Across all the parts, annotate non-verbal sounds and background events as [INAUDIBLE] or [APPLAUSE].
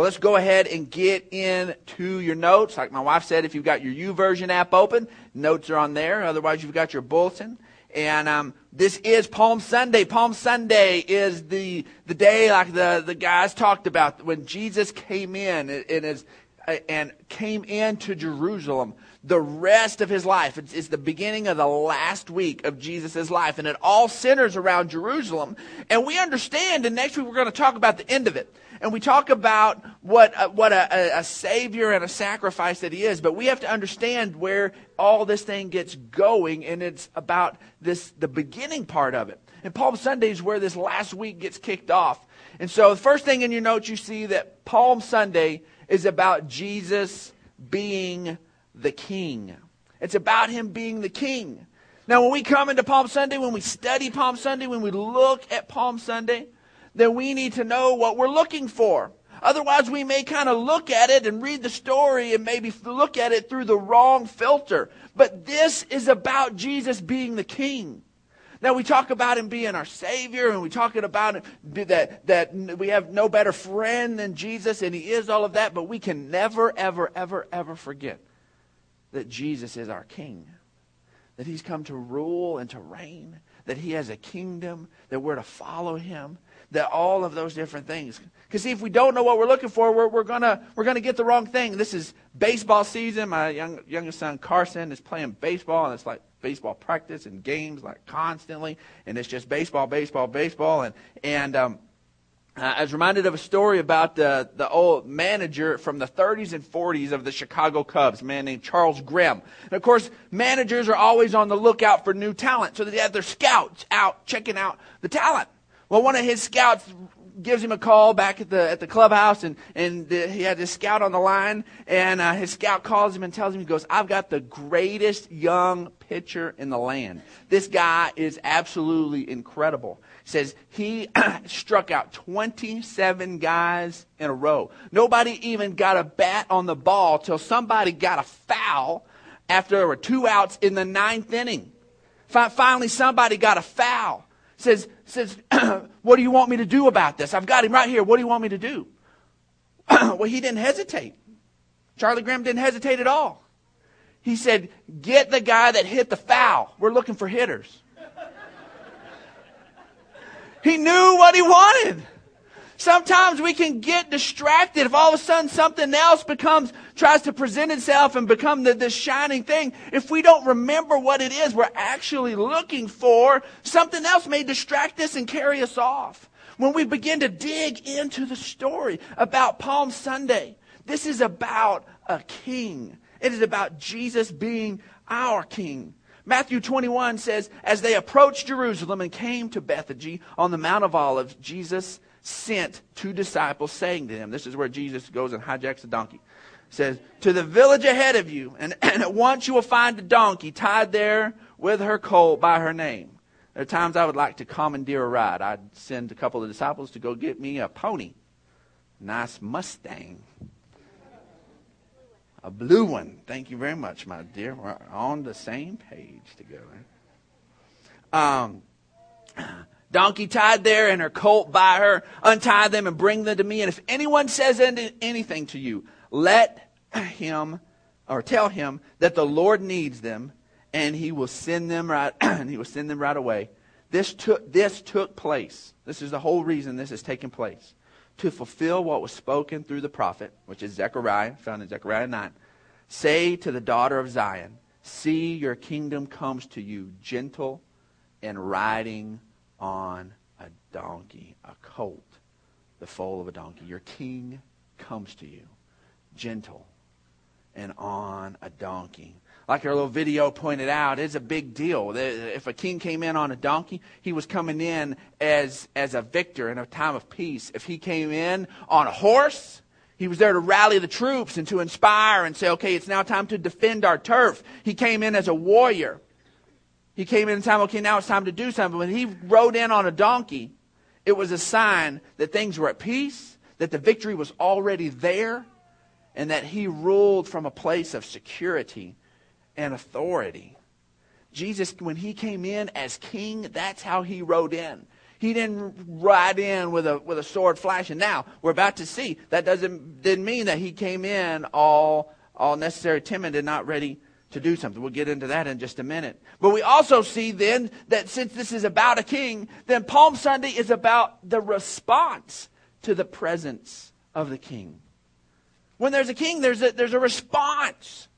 Well, let's go ahead and get into your notes. Like my wife said, if you've got your YouVersion app open, notes are on there. Otherwise, you've got your bulletin. And um, this is Palm Sunday. Palm Sunday is the the day, like the the guys talked about, when Jesus came in and is and came into Jerusalem. The rest of his life, it's, it's the beginning of the last week of Jesus' life, and it all centers around Jerusalem. And we understand, and next week we're going to talk about the end of it and we talk about what, uh, what a, a, savior and a sacrifice that he is, but we have to understand where all this thing gets going, and it's about this, the beginning part of it. And Palm Sunday is where this last week gets kicked off. And so the first thing in your notes, you see that Palm Sunday is about Jesus being the king. It's about him being the king. Now, when we come into Palm Sunday, when we study Palm Sunday, when we look at Palm Sunday, then we need to know what we're looking for. Otherwise, we may kind of look at it and read the story and maybe look at it through the wrong filter. But this is about Jesus being the king. Now we talk about him being our savior and we talk about that, that we have no better friend than Jesus and he is all of that, but we can never, ever, ever, ever forget that Jesus is our king. That he's come to rule and to reign. That he has a kingdom. That we're to follow him that all of those different things. Because see, if we don't know what we're looking for, we're, we're gonna we're gonna get the wrong thing. This is baseball season. My young, youngest son Carson is playing baseball, and it's like baseball practice and games like constantly, and it's just baseball, baseball, baseball, and and um, I was reminded of a story about the, the old manager from the 30s and 40s of the Chicago Cubs, a man named Charles Grimm. And of course, managers are always on the lookout for new talent, so they have their scouts out checking out the talent. Well, one of his scouts gives him a call back at the at the clubhouse, and and the, he had his scout on the line, and uh, his scout calls him and tells him, he goes, "I've got the greatest young pitcher in the land. This guy is absolutely incredible." Says he [CLEARS THROAT] struck out 27 guys in a row. Nobody even got a bat on the ball till somebody got a foul after there were two outs in the ninth inning. Finally, somebody got a foul says, says [CLEARS THROAT] What do you want me to do about this? I've got him right here. What do you want me to do? [CLEARS THROAT] well, he didn't hesitate. Charlie Grimm didn't hesitate at all. He said, Get the guy that hit the foul. We're looking for hitters. [LAUGHS] he knew what he wanted. Sometimes we can get distracted if all of a sudden something else becomes, tries to present itself and become the, the shining thing. If we don't remember what it is we're actually looking for, something else may distract us and carry us off. When we begin to dig into the story about Palm Sunday, this is about a king. It is about Jesus being our king. Matthew 21 says, As they approached Jerusalem and came to Bethany on the Mount of Olives, Jesus sent two disciples, saying to them, This is where Jesus goes and hijacks a donkey. Says, To the village ahead of you, and, [CLEARS THROAT] and at once you will find a donkey tied there with her colt by her name. There are times I would like to commandeer a ride. I'd send a couple of disciples to go get me a pony. Nice Mustang. A blue one. Thank you very much, my dear. We're on the same page together. Um, donkey tied there and her colt by her. Untie them and bring them to me. And if anyone says anything to you, let him or tell him that the Lord needs them and he will send them right [CLEARS THROAT] and he will send them right away. This took this took place. This is the whole reason this has taken place. To fulfill what was spoken through the prophet, which is Zechariah, found in Zechariah 9. Say to the daughter of Zion, See your kingdom comes to you gentle and riding on a donkey, a colt, the foal of a donkey. Your king comes to you, gentle and on a donkey. Like our little video pointed out, it's a big deal. If a king came in on a donkey, he was coming in as, as a victor in a time of peace. If he came in on a horse, he was there to rally the troops and to inspire and say, okay, it's now time to defend our turf. He came in as a warrior. He came in said, okay, now it's time to do something. When he rode in on a donkey, it was a sign that things were at peace, that the victory was already there, and that he ruled from a place of security and authority. Jesus, when he came in as king, that's how he rode in. He didn't ride in with a, with a sword flashing. Now, we're about to see that doesn't, didn't mean that he came in all, all necessary timid and not ready to do something. We'll get into that in just a minute. But we also see then that since this is about a king, then Palm Sunday is about the response to the presence of the king. When there's a king, there's a, there's a response.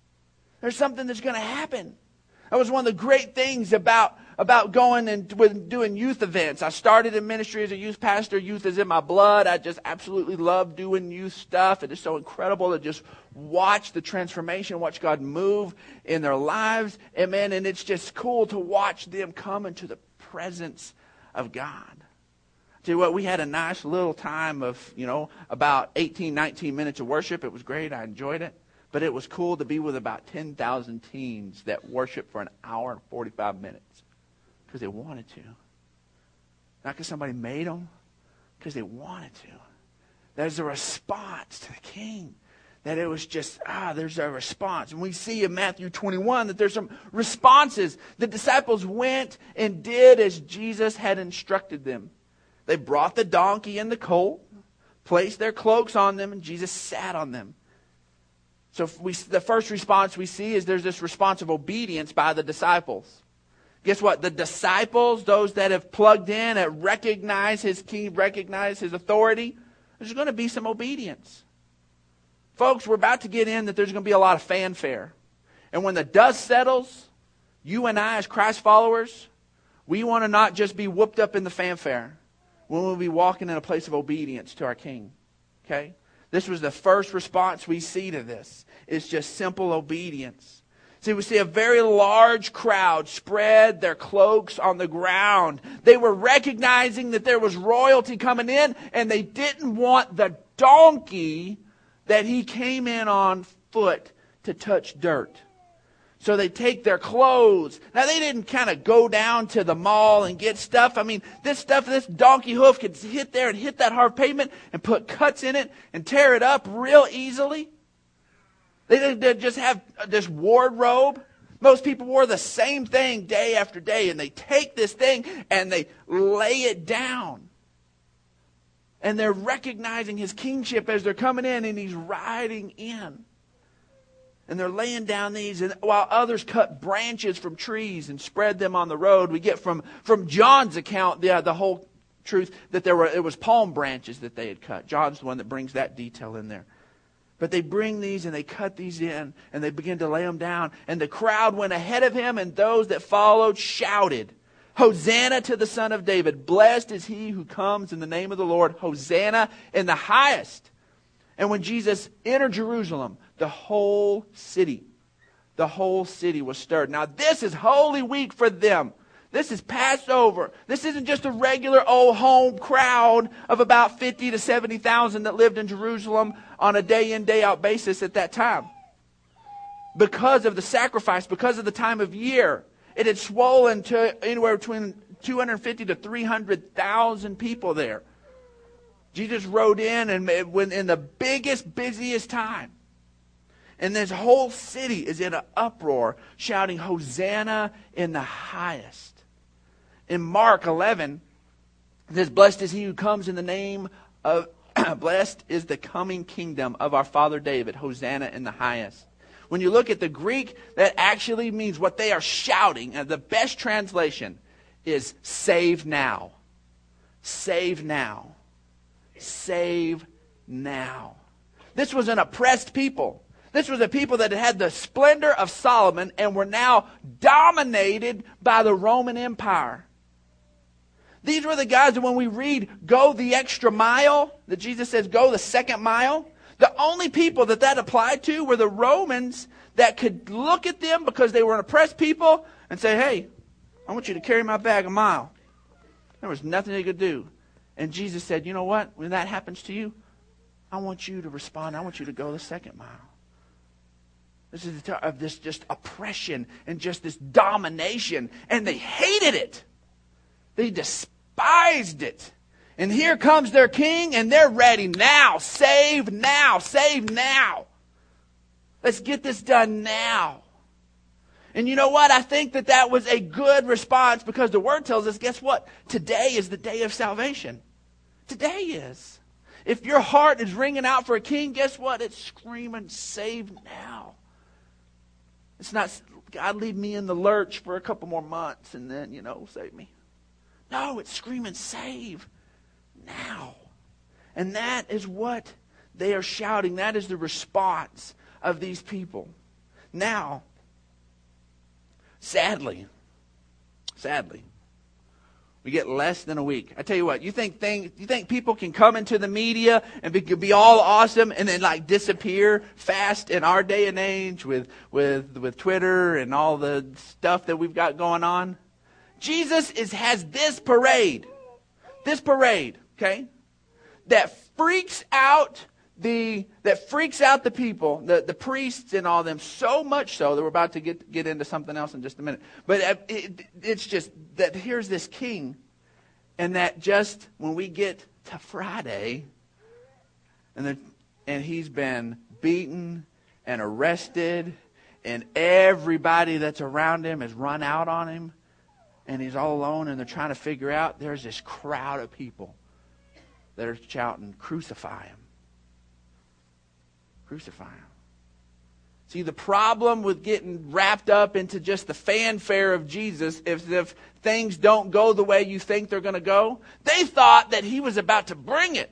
There's something that's going to happen. That was one of the great things about, about going and doing youth events. I started in ministry as a youth pastor. Youth is in my blood. I just absolutely love doing youth stuff. It is so incredible to just watch the transformation, watch God move in their lives. Amen. And it's just cool to watch them come into the presence of God. You what, we had a nice little time of, you know, about 18, 19 minutes of worship. It was great. I enjoyed it. But it was cool to be with about 10,000 teens that worshiped for an hour and 45 minutes because they wanted to. Not because somebody made them, because they wanted to. There's a response to the king. That it was just, ah, there's a response. And we see in Matthew 21 that there's some responses. The disciples went and did as Jesus had instructed them. They brought the donkey and the colt, placed their cloaks on them, and Jesus sat on them. So we, the first response we see is there's this response of obedience by the disciples. Guess what? The disciples, those that have plugged in, and recognize his king, recognize his authority, there's going to be some obedience. Folks, we're about to get in that there's going to be a lot of fanfare. And when the dust settles, you and I, as Christ followers, we want to not just be whooped up in the fanfare. We will be walking in a place of obedience to our King. Okay? This was the first response we see to this. It's just simple obedience. See, we see a very large crowd spread their cloaks on the ground. They were recognizing that there was royalty coming in, and they didn't want the donkey that he came in on foot to touch dirt. So they take their clothes. Now they didn't kind of go down to the mall and get stuff. I mean, this stuff, this donkey hoof could hit there and hit that hard pavement and put cuts in it and tear it up real easily. They didn't just have this wardrobe. Most people wore the same thing day after day and they take this thing and they lay it down. And they're recognizing his kingship as they're coming in and he's riding in and they're laying down these and while others cut branches from trees and spread them on the road we get from from john's account the, uh, the whole truth that there were it was palm branches that they had cut john's the one that brings that detail in there but they bring these and they cut these in and they begin to lay them down and the crowd went ahead of him and those that followed shouted hosanna to the son of david blessed is he who comes in the name of the lord hosanna in the highest and when jesus entered jerusalem the whole city. The whole city was stirred. Now, this is Holy Week for them. This is Passover. This isn't just a regular old home crowd of about 50 to 70,000 that lived in Jerusalem on a day in, day out basis at that time. Because of the sacrifice, because of the time of year, it had swollen to anywhere between 250 to 300,000 people there. Jesus rode in and when in the biggest, busiest time. And this whole city is in an uproar, shouting, Hosanna in the highest. In Mark 11, it says, Blessed is he who comes in the name of, [CLEARS THROAT] blessed is the coming kingdom of our father David. Hosanna in the highest. When you look at the Greek, that actually means what they are shouting. And the best translation is save now. Save now. Save now. This was an oppressed people. This was a people that had the splendor of Solomon and were now dominated by the Roman Empire. These were the guys that when we read, go the extra mile, that Jesus says, go the second mile, the only people that that applied to were the Romans that could look at them because they were an oppressed people and say, hey, I want you to carry my bag a mile. There was nothing they could do. And Jesus said, you know what? When that happens to you, I want you to respond. I want you to go the second mile. This is the of this just oppression and just this domination. And they hated it. They despised it. And here comes their king, and they're ready now. Save now. Save now. Let's get this done now. And you know what? I think that that was a good response because the word tells us, guess what? Today is the day of salvation. Today is. If your heart is ringing out for a king, guess what? It's screaming, save now. It's not, God, leave me in the lurch for a couple more months and then, you know, save me. No, it's screaming, save now. And that is what they are shouting. That is the response of these people. Now, sadly, sadly, we get less than a week. I tell you what, you think thing, you think people can come into the media and be, be all awesome and then like disappear fast in our day and age with, with, with Twitter and all the stuff that we've got going on? Jesus is, has this parade, this parade, okay, that freaks out the that freaks out the people, the, the priests and all them, so much so that we're about to get get into something else in just a minute. But it, it, it's just that here's this king, and that just when we get to Friday, and the, and he's been beaten and arrested, and everybody that's around him has run out on him, and he's all alone, and they're trying to figure out. There's this crowd of people that are shouting, "Crucify him." Crucify him. See, the problem with getting wrapped up into just the fanfare of Jesus is if things don't go the way you think they're going to go. They thought that he was about to bring it.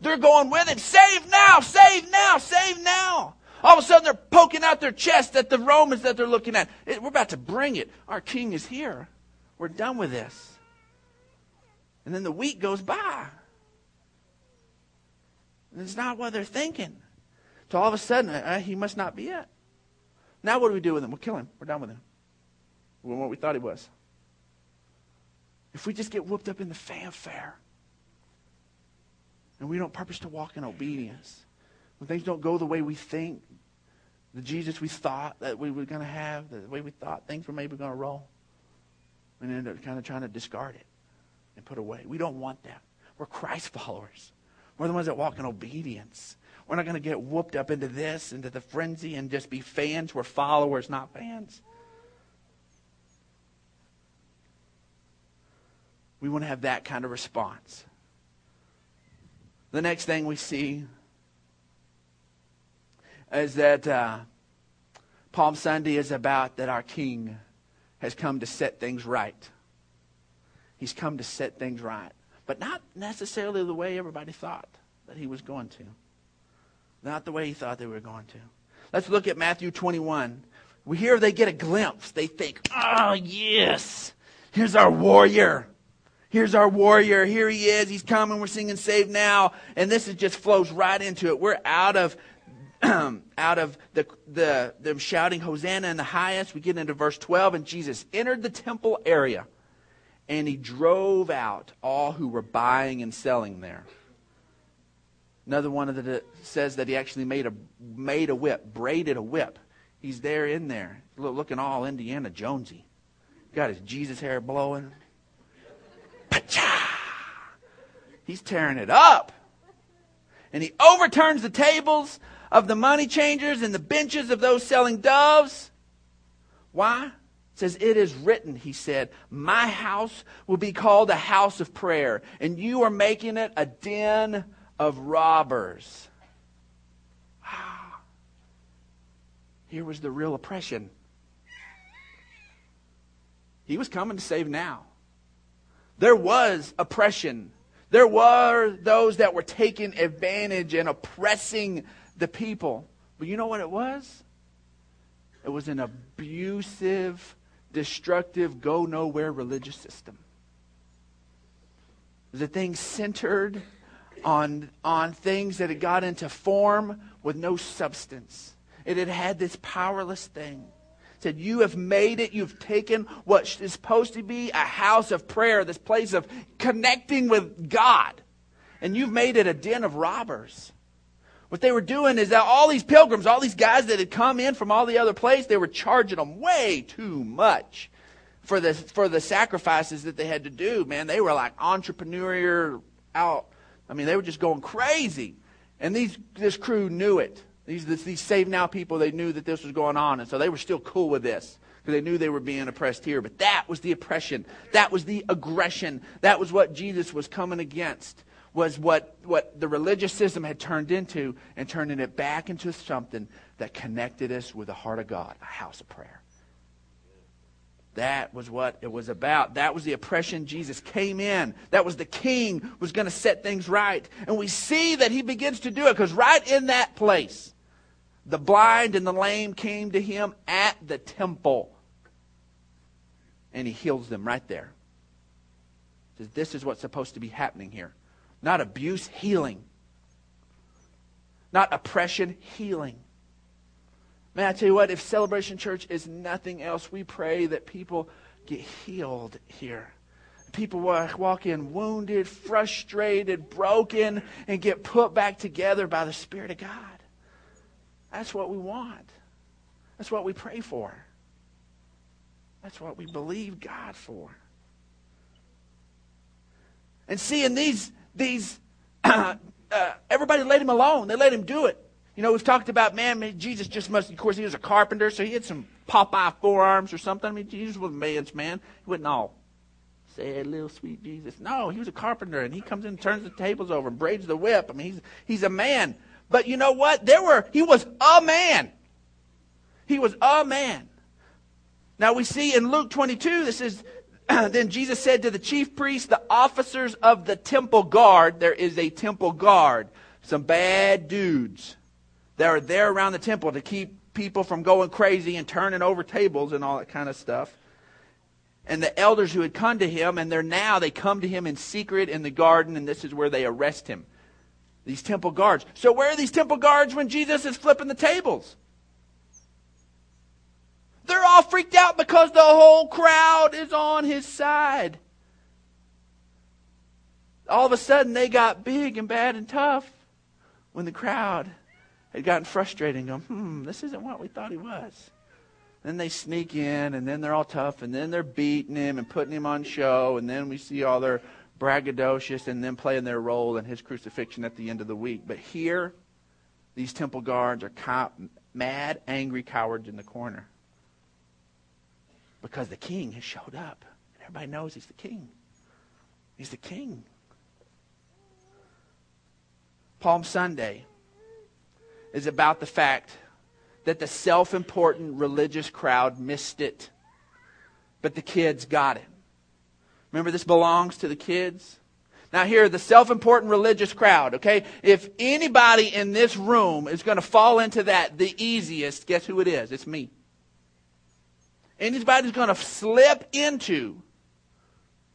They're going with it. Save now, save now, save now. All of a sudden, they're poking out their chest at the Romans that they're looking at. We're about to bring it. Our king is here. We're done with this. And then the week goes by. And it's not what they're thinking. So all of a sudden, uh, he must not be it. Now what do we do with him? We'll kill him. We're done with him. We're what we thought he was. If we just get whooped up in the fanfare and we don't purpose to walk in obedience, when things don't go the way we think, the Jesus we thought that we were going to have, the way we thought things were maybe going to roll, we end up kind of trying to discard it and put away. We don't want that. We're Christ followers. We're the ones that walk in obedience. We're not going to get whooped up into this, into the frenzy, and just be fans. We're followers, not fans. We want to have that kind of response. The next thing we see is that uh, Palm Sunday is about that our King has come to set things right. He's come to set things right, but not necessarily the way everybody thought that he was going to. Not the way he thought they were going to. Let's look at Matthew 21. We hear they get a glimpse. They think, oh, yes, here's our warrior. Here's our warrior. Here he is. He's coming. We're singing Save Now. And this is just flows right into it. We're out of [CLEARS THROAT] out of the, the them shouting Hosanna in the highest. We get into verse 12, and Jesus entered the temple area, and he drove out all who were buying and selling there. Another one of the says that he actually made a made a whip, braided a whip. He's there in there, looking all Indiana Jonesy. Got his Jesus hair blowing. Pa-cha! He's tearing it up. And he overturns the tables of the money changers and the benches of those selling doves. Why? It says, It is written, he said, My house will be called a house of prayer, and you are making it a den of robbers. Wow. Here was the real oppression. He was coming to save now. There was oppression. There were those that were taking advantage and oppressing the people. But you know what it was? It was an abusive, destructive, go nowhere religious system. A thing centered on, on things that had got into form with no substance. It had had this powerless thing. It said, You have made it, you've taken what is supposed to be a house of prayer, this place of connecting with God, and you've made it a den of robbers. What they were doing is that all these pilgrims, all these guys that had come in from all the other places, they were charging them way too much for the for the sacrifices that they had to do. Man, they were like entrepreneur out I mean, they were just going crazy. And these, this crew knew it. These, these Save Now people, they knew that this was going on. And so they were still cool with this because they knew they were being oppressed here. But that was the oppression. That was the aggression. That was what Jesus was coming against. Was what, what the religious system had turned into and turning it back into something that connected us with the heart of God, a house of prayer. That was what it was about. That was the oppression Jesus came in. That was the king was going to set things right. And we see that he begins to do it because right in that place, the blind and the lame came to him at the temple. And he heals them right there. He says, This is what's supposed to be happening here. Not abuse, healing. Not oppression, healing. Man, I tell you what, if Celebration Church is nothing else, we pray that people get healed here. People walk, in wounded, frustrated, broken, and get put back together by the Spirit of God. That's what we want. That's what we pray for. That's what we believe God for. And seeing these, these, uh, [CLEARS THROAT] uh, everybody let him alone. They let him do it. You know, we've talked about, man, Jesus just must, of course, he was a carpenter, so he had some Popeye forearms or something. I mean, Jesus was a man's man. He wasn't all sad, little sweet Jesus. No, he was a carpenter, and he comes in and turns the tables over and braids the whip. I mean, he's, he's a man. But you know what? There were, he was a man. He was a man. Now we see in Luke 22, this is, [CLEARS THROAT] then Jesus said to the chief priests, the officers of the temple guard, there is a temple guard, some bad dudes that are there around the temple to keep people from going crazy and turning over tables and all that kind of stuff. And the elders who had come to him, and they're now, they come to him in secret in the garden, and this is where they arrest him. These temple guards. So, where are these temple guards when Jesus is flipping the tables? They're all freaked out because the whole crowd is on his side. All of a sudden, they got big and bad and tough when the crowd had gotten frustrated and gone, hmm, this isn't what we thought he was. Then they sneak in, and then they're all tough, and then they're beating him and putting him on show, and then we see all their braggadocious and then playing their role in his crucifixion at the end of the week. But here, these temple guards are cow- mad, angry cowards in the corner because the king has showed up. And everybody knows he's the king. He's the king. Palm Sunday is about the fact that the self important religious crowd missed it, but the kids got it. Remember, this belongs to the kids. Now, here, the self important religious crowd, okay? If anybody in this room is going to fall into that the easiest, guess who it is? It's me. Anybody's going to slip into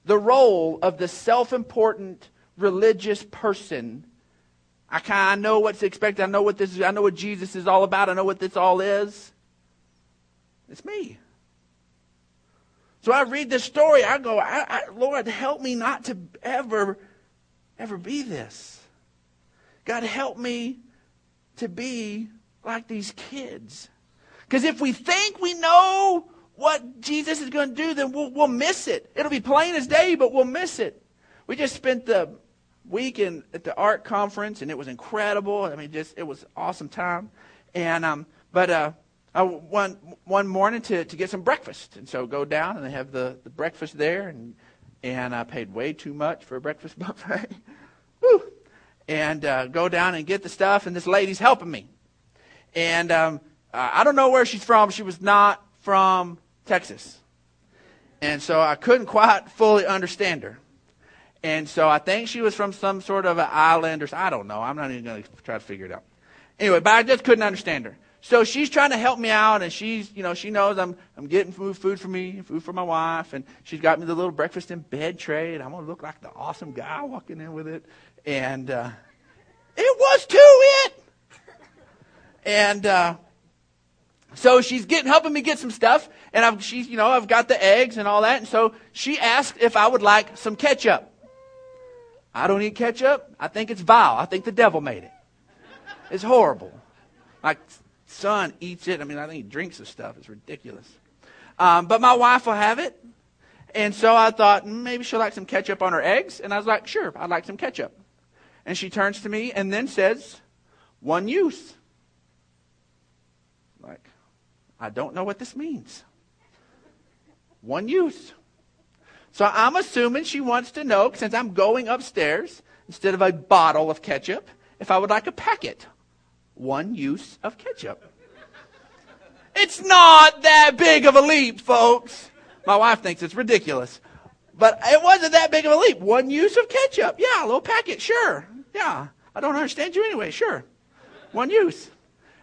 the role of the self important religious person I kind of know what's expected. I know what this is. I know what Jesus is all about. I know what this all is. It's me. So I read this story. I go, I, I, Lord, help me not to ever, ever be this. God, help me to be like these kids. Because if we think we know what Jesus is going to do, then we'll, we'll miss it. It'll be plain as day, but we'll miss it. We just spent the week in, at the art conference, and it was incredible. I mean, just it was awesome time. And um, but uh, I went one morning to, to get some breakfast, and so go down and they have the, the breakfast there, and and I paid way too much for a breakfast [LAUGHS] buffet. Woo! And uh, go down and get the stuff, and this lady's helping me. And um, I don't know where she's from. She was not from Texas. And so I couldn't quite fully understand her. And so I think she was from some sort of an island or I don't know. I'm not even going to try to figure it out. Anyway, but I just couldn't understand her. So she's trying to help me out, and she's, you know, she knows I'm, I'm getting food, food for me, food for my wife, and she's got me the little breakfast in bed tray, and I'm gonna look like the awesome guy walking in with it, and uh, it was to it. And uh, so she's getting helping me get some stuff, and I've, she's, you know, I've got the eggs and all that, and so she asked if I would like some ketchup. I don't eat ketchup. I think it's vile. I think the devil made it. It's horrible. My son eats it. I mean, I think he drinks the stuff. It's ridiculous. Um, but my wife will have it. And so I thought mm, maybe she'll like some ketchup on her eggs. And I was like, sure, I'd like some ketchup. And she turns to me and then says, one use. Like, I don't know what this means. One use. So I'm assuming she wants to know, since I'm going upstairs, instead of a bottle of ketchup, if I would like a packet. One use of ketchup. It's not that big of a leap, folks. My wife thinks it's ridiculous. But it wasn't that big of a leap. One use of ketchup. Yeah, a little packet, sure. Yeah. I don't understand you anyway, sure. One use.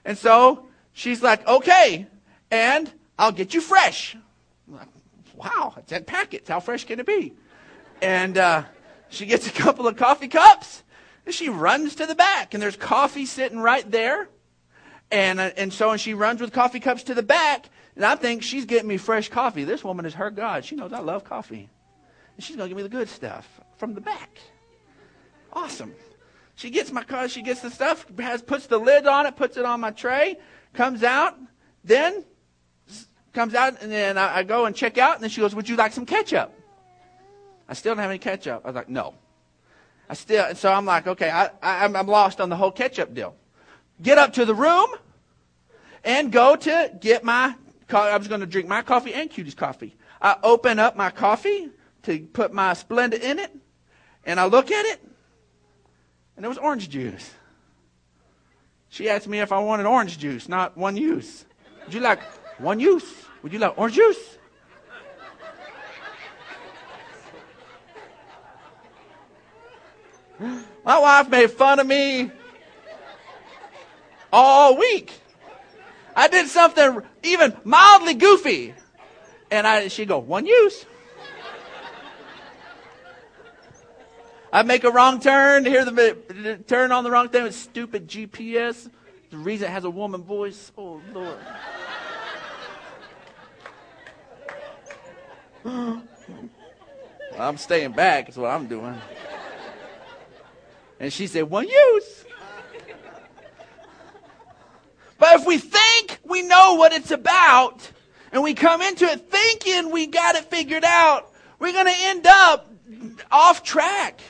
And so she's like, okay, and I'll get you fresh. Wow, it's that packets. How fresh can it be? And uh, she gets a couple of coffee cups, and she runs to the back, and there's coffee sitting right there. And, uh, and so and she runs with coffee cups to the back, and I think she's getting me fresh coffee. This woman is her God. She knows I love coffee. And she's going to give me the good stuff from the back. Awesome. She gets my car, she gets the stuff, has puts the lid on it, puts it on my tray, comes out, then comes out, and then I, I go and check out, and then she goes, "Would you like some ketchup?" I still don't have any ketchup. I was like, "No." I still, and so I'm like, "Okay, I, I, I'm lost on the whole ketchup deal." Get up to the room and go to get my. I was going to drink my coffee and Cutie's coffee. I open up my coffee to put my Splenda in it, and I look at it, and it was orange juice. She asked me if I wanted orange juice, not one use. Would you like one use? Would you like orange juice? [GASPS] My wife made fun of me all week. I did something even mildly goofy. And I, she'd go, one use. I'd make a wrong turn, hear the turn on the wrong thing with stupid GPS. The reason it has a woman voice. Oh, Lord. I'm staying back, is what I'm doing. And she said, one use. But if we think we know what it's about, and we come into it thinking we got it figured out, we're going to end up off track.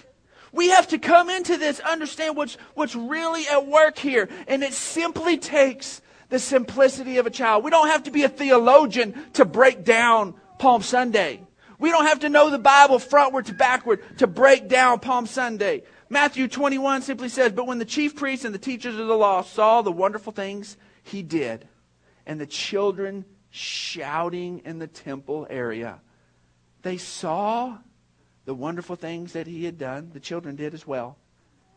We have to come into this, understand what's, what's really at work here. And it simply takes the simplicity of a child. We don't have to be a theologian to break down Palm Sunday. We don't have to know the Bible frontward to backward to break down Palm Sunday. Matthew 21 simply says, But when the chief priests and the teachers of the law saw the wonderful things he did, and the children shouting in the temple area, they saw the wonderful things that he had done. The children did as well.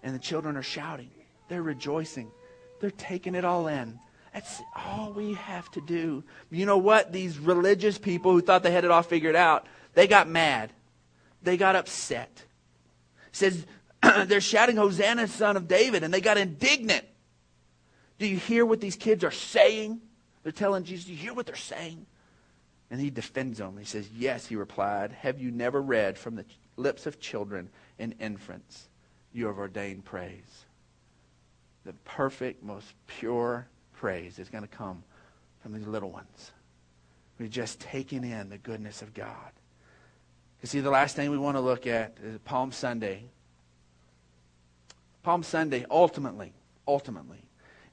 And the children are shouting. They're rejoicing. They're taking it all in. That's all we have to do. You know what? These religious people who thought they had it all figured out, they got mad. They got upset. It says [CLEARS THROAT] they're shouting, Hosanna, son of David, and they got indignant. Do you hear what these kids are saying? They're telling Jesus, Do you hear what they're saying? And he defends them. He says, Yes, he replied. Have you never read from the lips of children and infants, you have ordained praise? The perfect, most pure praise is going to come from these little ones. We're just taking in the goodness of God. You see, the last thing we want to look at is Palm Sunday. Palm Sunday, ultimately, ultimately,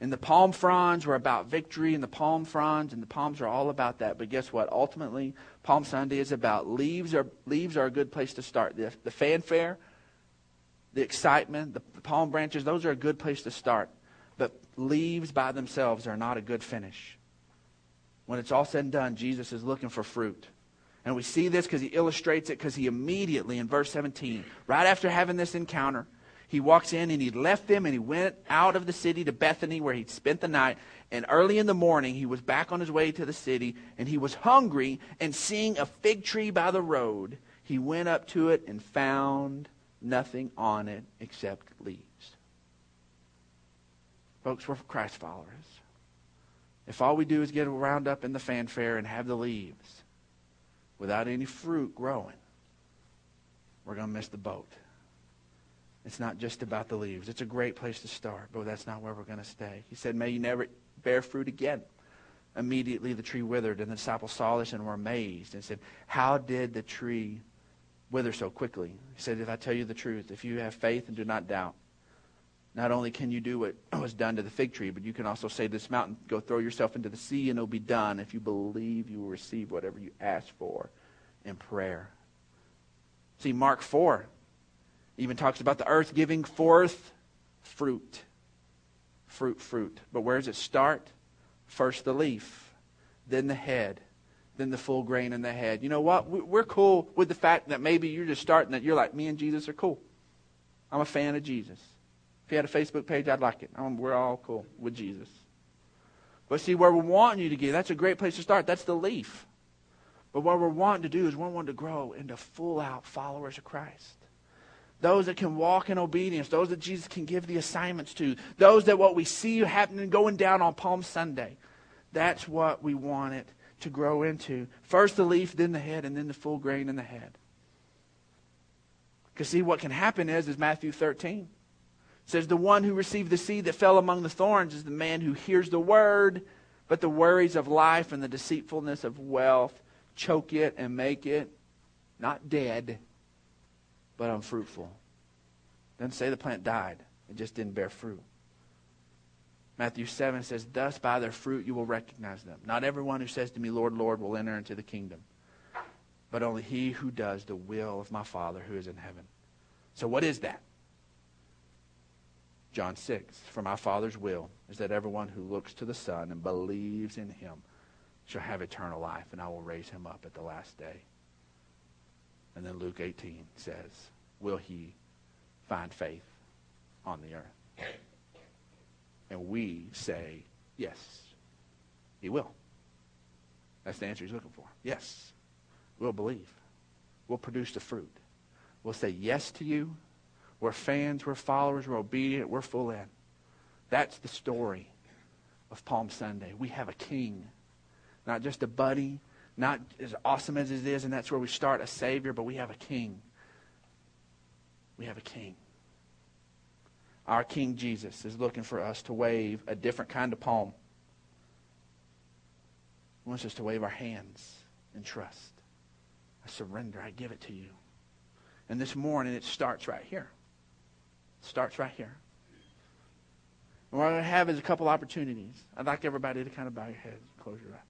and the palm fronds were about victory, and the palm fronds and the palms are all about that. But guess what? Ultimately, Palm Sunday is about leaves are leaves are a good place to start. The, the fanfare, the excitement, the palm branches, those are a good place to start. Leaves by themselves are not a good finish. When it's all said and done, Jesus is looking for fruit. And we see this because he illustrates it because he immediately, in verse 17, right after having this encounter, he walks in and he left them and he went out of the city to Bethany where he'd spent the night. And early in the morning, he was back on his way to the city and he was hungry and seeing a fig tree by the road, he went up to it and found nothing on it except leaves. Folks, we're Christ followers. If all we do is get wound up in the fanfare and have the leaves without any fruit growing, we're going to miss the boat. It's not just about the leaves. It's a great place to start, but that's not where we're going to stay. He said, May you never bear fruit again. Immediately the tree withered, and the disciples saw this and were amazed and said, How did the tree wither so quickly? He said, If I tell you the truth, if you have faith and do not doubt, not only can you do what [CLEARS THROAT] was done to the fig tree, but you can also say to this mountain, Go throw yourself into the sea, and it'll be done. If you believe, you will receive whatever you ask for. in prayer. See, Mark 4 even talks about the earth giving forth fruit. Fruit, fruit. But where does it start? First the leaf, then the head, then the full grain in the head. You know what? We're cool with the fact that maybe you're just starting that you're like, me and Jesus are cool. I'm a fan of Jesus. If you had a Facebook page, I'd like it. I'm, we're all cool with Jesus. But see, where we're wanting you to get, that's a great place to start. That's the leaf. But what we're wanting to do is we're wanting to grow into full out followers of Christ. Those that can walk in obedience, those that Jesus can give the assignments to, those that what we see happening going down on Palm Sunday. That's what we want it to grow into. First the leaf, then the head, and then the full grain in the head. Because see, what can happen is, is Matthew 13 says, The one who received the seed that fell among the thorns is the man who hears the word, but the worries of life and the deceitfulness of wealth choke it and make it not dead, but unfruitful. Doesn't say the plant died, it just didn't bear fruit. Matthew 7 says, Thus by their fruit you will recognize them. Not everyone who says to me, Lord, Lord, will enter into the kingdom, but only he who does the will of my Father who is in heaven. So, what is that? John 6 For my Father's will is that everyone who looks to the Son and believes in him shall have eternal life, and I will raise him up at the last day. And then Luke 18 says, Will he find faith on the earth? And we say, Yes, he will. That's the answer he's looking for. Yes, we'll believe. We'll produce the fruit. We'll say yes to you. We're fans, we're followers, we're obedient, we're full in. That's the story of Palm Sunday. We have a king, not just a buddy, not as awesome as it is, and that's where we start a Savior, but we have a king. We have a king. Our King Jesus is looking for us to wave a different kind of palm. He wants us to wave our hands in trust. I surrender. I give it to you. And this morning, it starts right here. Starts right here. And what I have is a couple opportunities. I'd like everybody to kind of bow your heads, close your eyes.